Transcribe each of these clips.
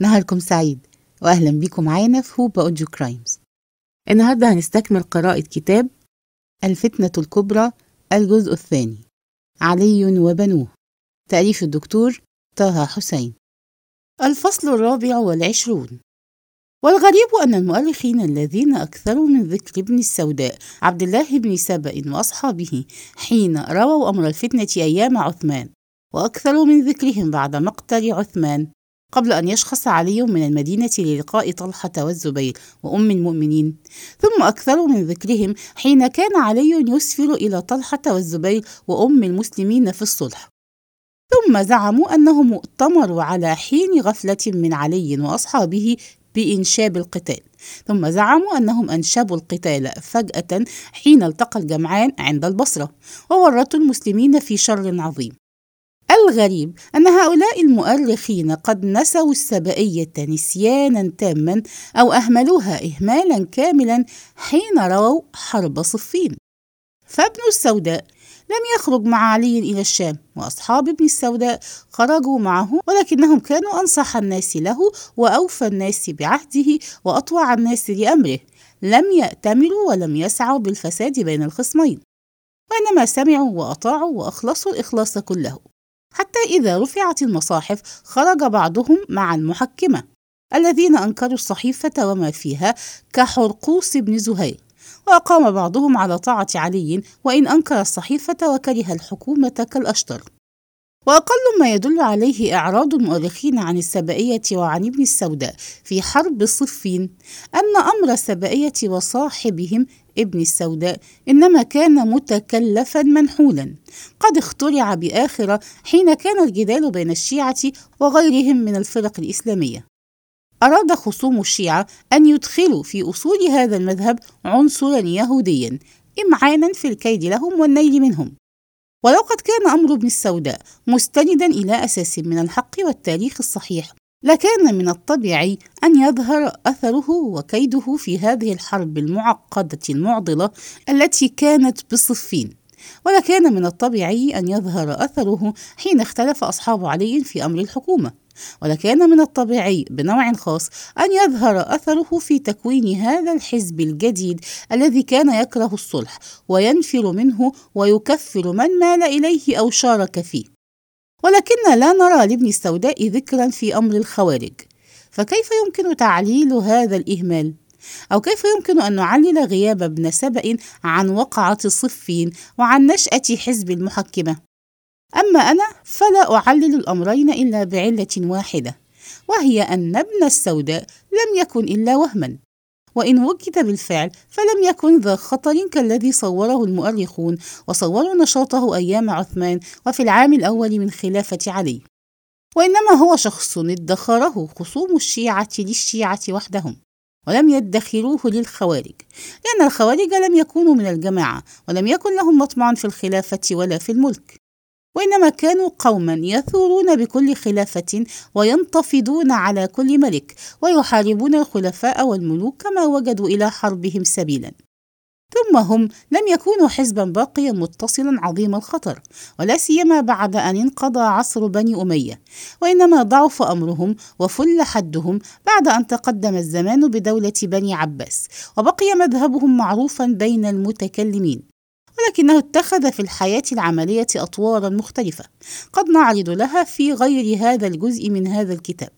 نهاركم سعيد وأهلا بيكم معانا في هوبا أوديو كرايمز. النهاردة هنستكمل قراءة كتاب الفتنة الكبرى الجزء الثاني. علي وبنوه. تأليف الدكتور طه حسين. الفصل الرابع والعشرون. والغريب أن المؤرخين الذين أكثروا من ذكر ابن السوداء عبد الله بن سبأ وأصحابه حين رووا أمر الفتنة أيام عثمان وأكثروا من ذكرهم بعد مقتل عثمان قبل أن يشخص علي من المدينة للقاء طلحة والزبير وأم المؤمنين. ثم أكثروا من ذكرهم حين كان علي يسفر إلى طلحة والزبير وأم المسلمين في الصلح. ثم زعموا أنهم ائتمروا على حين غفلة من علي وأصحابه بإنشاب القتال. ثم زعموا أنهم أنشبوا القتال فجأة حين التقى الجمعان عند البصرة. وورطوا المسلمين في شر عظيم. الغريب أن هؤلاء المؤرخين قد نسوا السبائية نسيانا تاما أو أهملوها إهمالا كاملا حين رووا حرب صفين. فابن السوداء لم يخرج مع علي إلى الشام وأصحاب ابن السوداء خرجوا معه ولكنهم كانوا أنصح الناس له وأوفى الناس بعهده وأطوع الناس لأمره. لم يأتمروا ولم يسعوا بالفساد بين الخصمين وإنما سمعوا وأطاعوا وأخلصوا الإخلاص كله. حتى إذا رفعت المصاحف خرج بعضهم مع المحكمة الذين أنكروا الصحيفة وما فيها كحرقوس بن زهير. وأقام بعضهم على طاعة علي وإن أنكر الصحيفة وكره الحكومة كالأشتر. وأقل ما يدل عليه إعراض المؤرخين عن السبائية وعن ابن السوداء في حرب صفين أن أمر السبائية وصاحبهم ابن السوداء إنما كان متكلفا منحولا. قد اخترع بآخرة حين كان الجدال بين الشيعة وغيرهم من الفرق الإسلامية. أراد خصوم الشيعة أن يدخلوا في أصول هذا المذهب عنصرا يهوديا إمعانا في الكيد لهم والنيل منهم. ولو قد كان أمر ابن السوداء مستندا إلى أساس من الحق والتاريخ الصحيح. لكان من الطبيعي أن يظهر أثره وكيده في هذه الحرب المعقدة المعضلة التي كانت بصفين ولكان من الطبيعي أن يظهر أثره حين اختلف أصحاب علي في أمر الحكومة. ولكان من الطبيعي بنوع خاص أن يظهر أثره في تكوين هذا الحزب الجديد الذي كان يكره الصلح وينفر منه ويكفر من مال إليه أو شارك فيه. ولكن لا نرى لابن السوداء ذكرا في أمر الخوارج فكيف يمكن تعليل هذا الإهمال؟ أو كيف يمكن أن نعلل غياب ابن سبأ عن وقعة صفين وعن نشأة حزب المحكمة؟ أما أنا فلا أعلل الأمرين إلا بعلة واحدة وهي أن ابن السوداء لم يكن إلا وهما وإن وجد بالفعل فلم يكن ذا خطر كالذي صوره المؤرخون وصوروا نشاطه أيام عثمان وفي العام الأول من خلافة علي. وإنما هو شخص ادخره خصوم الشيعة للشيعة وحدهم ولم يدخروه للخوارج لأن الخوارج لم يكونوا من الجماعة ولم يكن لهم مطمع في الخلافة ولا في الملك. وإنما كانوا قوما يثورون بكل خلافة وينتفضون على كل ملك ويحاربون الخلفاء والملوك كما وجدوا إلى حربهم سبيلا. ثم هم لم يكونوا حزبا باقيا متصلا عظيم الخطر ولا سيما بعد أن انقضى عصر بني أمية. وإنما ضعف أمرهم وفل حدهم بعد أن تقدم الزمان بدولة بني عباس وبقي مذهبهم معروفا بين المتكلمين. ولكنه اتخذ في الحياة العملية أطوارا مختلفة قد نعرض لها في غير هذا الجزء من هذا الكتاب.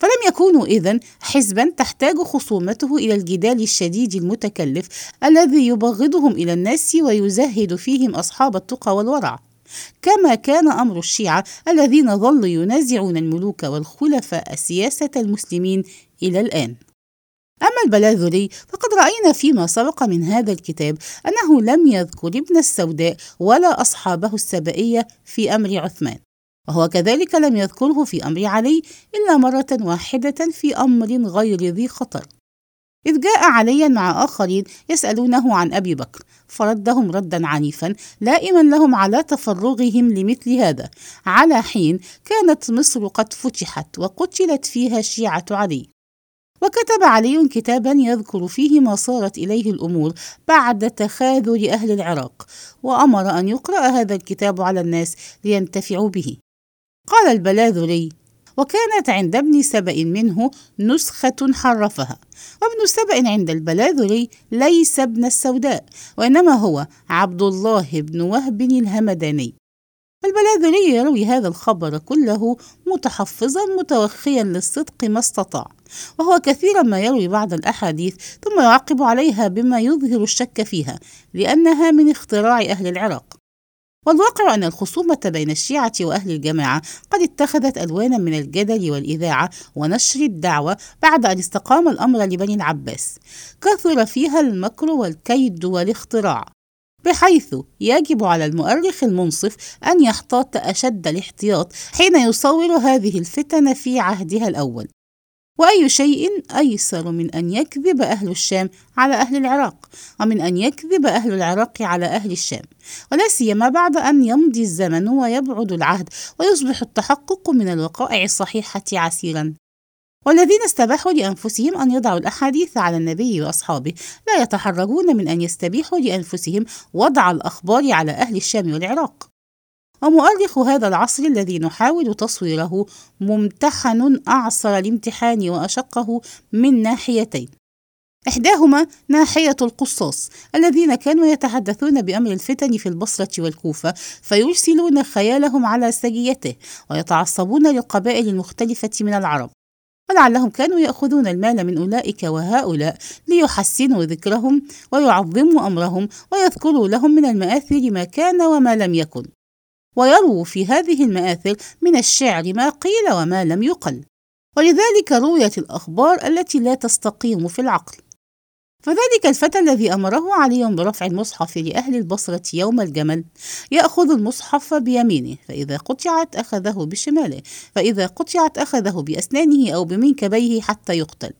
فلم يكونوا إذن حزبا تحتاج خصومته إلى الجدال الشديد المتكلف الذي يبغضهم إلى الناس ويزهد فيهم أصحاب التقى والورع. كما كان أمر الشيعة الذين ظلوا ينازعون الملوك والخلفاء سياسة المسلمين إلى الآن. أما البلاذري فقد رأينا فيما سبق من هذا الكتاب أنه لم يذكر ابن السوداء ولا أصحابه السبائية في أمر عثمان وهو كذلك لم يذكره في أمر علي إلا مرة واحدة في أمر غير ذي خطر. إذ جاء عليا مع آخرين يسألونه عن أبي بكر فردهم ردا عنيفا لائما لهم على تفرغهم لمثل هذا على حين كانت مصر قد فتحت وقتلت فيها شيعة علي. وكتب علي كتابا يذكر فيه ما صارت إليه الأمور بعد تخاذل أهل العراق وأمر أن يقرأ هذا الكتاب على الناس لينتفعوا به. قال البلاذري وكانت عند ابن سبأ منه نسخة حرفها وابن سبأ عند البلاذري ليس ابن السوداء وإنما هو عبد الله بن وهب الهمداني. البلاذري يروي هذا الخبر كله متحفظا متوخيا للصدق ما استطاع. وهو كثيرا ما يروي بعض الأحاديث ثم يعقب عليها بما يظهر الشك فيها لأنها من اختراع أهل العراق. والواقع أن الخصومة بين الشيعة وأهل الجماعة قد اتخذت ألوانا من الجدل والإذاعة ونشر الدعوة بعد أن استقام الأمر لبني العباس. كثر فيها المكر والكيد والاختراع. بحيث يجب على المؤرخ المنصف أن يحتاط أشد الاحتياط حين يصور هذه الفتن في عهدها الأول. وأي شيء أيسر من أن يكذب أهل الشام على أهل العراق ومن أن يكذب أهل العراق على أهل الشام. ولا سيما بعد أن يمضي الزمن ويبعد العهد ويصبح التحقق من الوقائع الصحيحة عسيرا. والذين استباحوا لأنفسهم أن يضعوا الأحاديث على النبي وأصحابه. لا يتحرجون من أن يستبيحوا لأنفسهم وضع الأخبار على أهل الشام والعراق. ومؤرخ هذا العصر الذي نحاول تصويره ممتحن أعصر الامتحان وأشقه من ناحيتين. إحداهما ناحية القصاص الذين كانوا يتحدثون بأمر الفتن في البصرة والكوفة فيرسلون خيالهم على سجيته ويتعصبون للقبائل المختلفة من العرب. ولعلهم كانوا يأخذون المال من أولئك وهؤلاء ليحسنوا ذكرهم ويعظموا أمرهم ويذكروا لهم من المآثر ما كان وما لم يكن. ويرووا في هذه المآثر من الشعر ما قيل وما لم يقل. ولذلك رويت الأخبار التي لا تستقيم في العقل. فذلك الفتى الذي أمره علي برفع المصحف لأهل البصرة يوم الجمل. يأخذ المصحف بيمينه فإذا قطعت أخذه بشماله فإذا قطعت أخذه بأسنانه أو بمنكبيه حتى يقتل.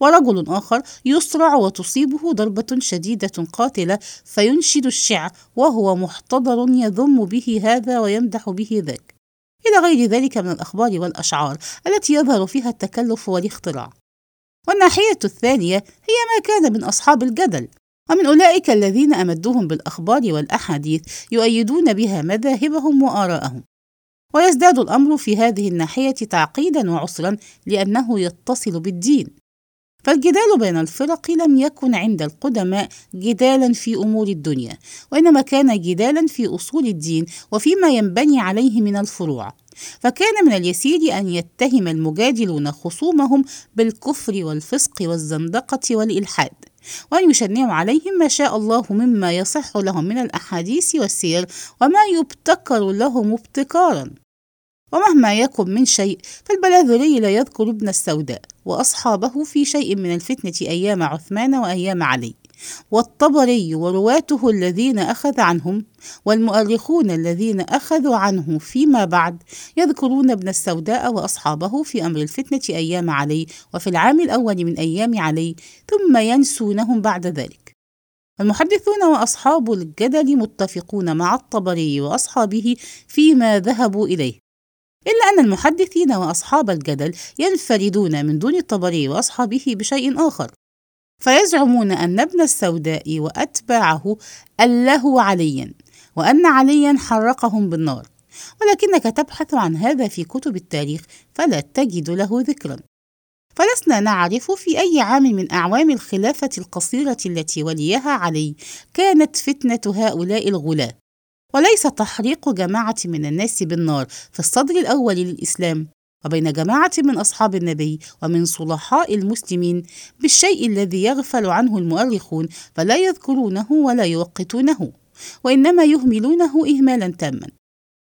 ورجل آخر يصرع وتصيبه ضربة شديدة قاتلة فينشد الشعر وهو محتضر يذم به هذا ويمدح به ذاك. إلى غير ذلك من الأخبار والأشعار التي يظهر فيها التكلف والاختراع. والناحية الثانية هي ما كان من أصحاب الجدل ومن أولئك الذين أمدوهم بالأخبار والأحاديث يؤيدون بها مذاهبهم وآراءهم. ويزداد الأمر في هذه الناحية تعقيدا وعسرا لأنه يتصل بالدين. فالجدال بين الفرق لم يكن عند القدماء جدالا في أمور الدنيا وإنما كان جدالا في أصول الدين وفيما ينبني عليه من الفروع. فكان من اليسير أن يتهم المجادلون خصومهم بالكفر والفسق والزندقة والإلحاد وأن يشنعوا عليهم ما شاء الله مما يصح لهم من الأحاديث والسير وما يبتكر لهم ابتكارا. ومهما يكن من شيء فالبلاذري لا يذكر ابن السوداء وأصحابه في شيء من الفتنة أيام عثمان وأيام علي. والطبري ورواته الذين أخذ عنهم والمؤرخون الذين أخذوا عنه فيما بعد يذكرون ابن السوداء وأصحابه في أمر الفتنة أيام علي وفي العام الأول من أيام علي ثم ينسونهم بعد ذلك. المحدثون وأصحاب الجدل متفقون مع الطبري وأصحابه فيما ذهبوا إليه. إلا أن المحدثين وأصحاب الجدل ينفردون من دون الطبري وأصحابه بشيء آخر فيزعمون أن ابن السوداء وأتباعه أله عليا وأن عليا حرقهم بالنار. ولكنك تبحث عن هذا في كتب التاريخ فلا تجد له ذكرا. فلسنا نعرف في أي عام من أعوام الخلافة القصيرة التي وليها علي كانت فتنة هؤلاء الغلاة. وليس تحريق جماعة من الناس بالنار في الصدر الأول للإسلام وبين جماعة من أصحاب النبي ومن صلحاء المسلمين بالشيء الذي يغفل عنه المؤرخون فلا يذكرونه ولا يوقتونه وإنما يهملونه إهمالا تاما.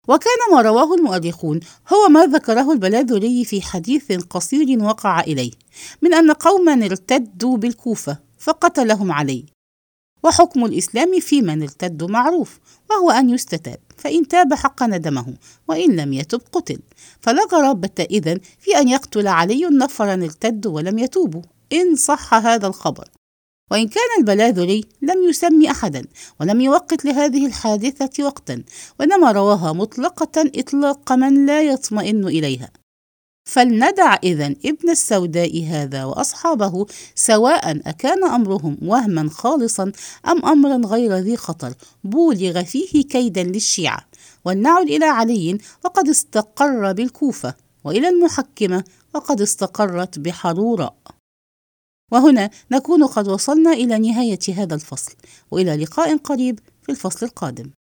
وكان ما رواه المؤرخون هو ما ذكره البلاذري في حديث قصير وقع إليه من أن قوما ارتدوا بالكوفة فقتلهم علي وحكم الإسلام في من ارتد معروف وهو أن يستتاب فإن تاب حق ندمه وإن لم يتب قتل. فلا غرابة إذن في أن يقتل علي نفرا ارتدوا ولم يتوبوا إن صح هذا الخبر. وإن كان البلاذري لم يسمي أحدا ولم يوقت لهذه الحادثة وقتا وإنما رواها مطلقة إطلاق من لا يطمئن إليها. فلندع إذا ابن السوداء هذا وأصحابه سواء أكان أمرهم وهما خالصا أم أمرا غير ذي خطر بولغ فيه كيدا للشيعة. ولنعد إلى علي وقد استقر بالكوفة وإلى المحكمة وقد استقرت بحروراء وهنا نكون قد وصلنا إلى نهاية هذا الفصل وإلى لقاء قريب في الفصل القادم.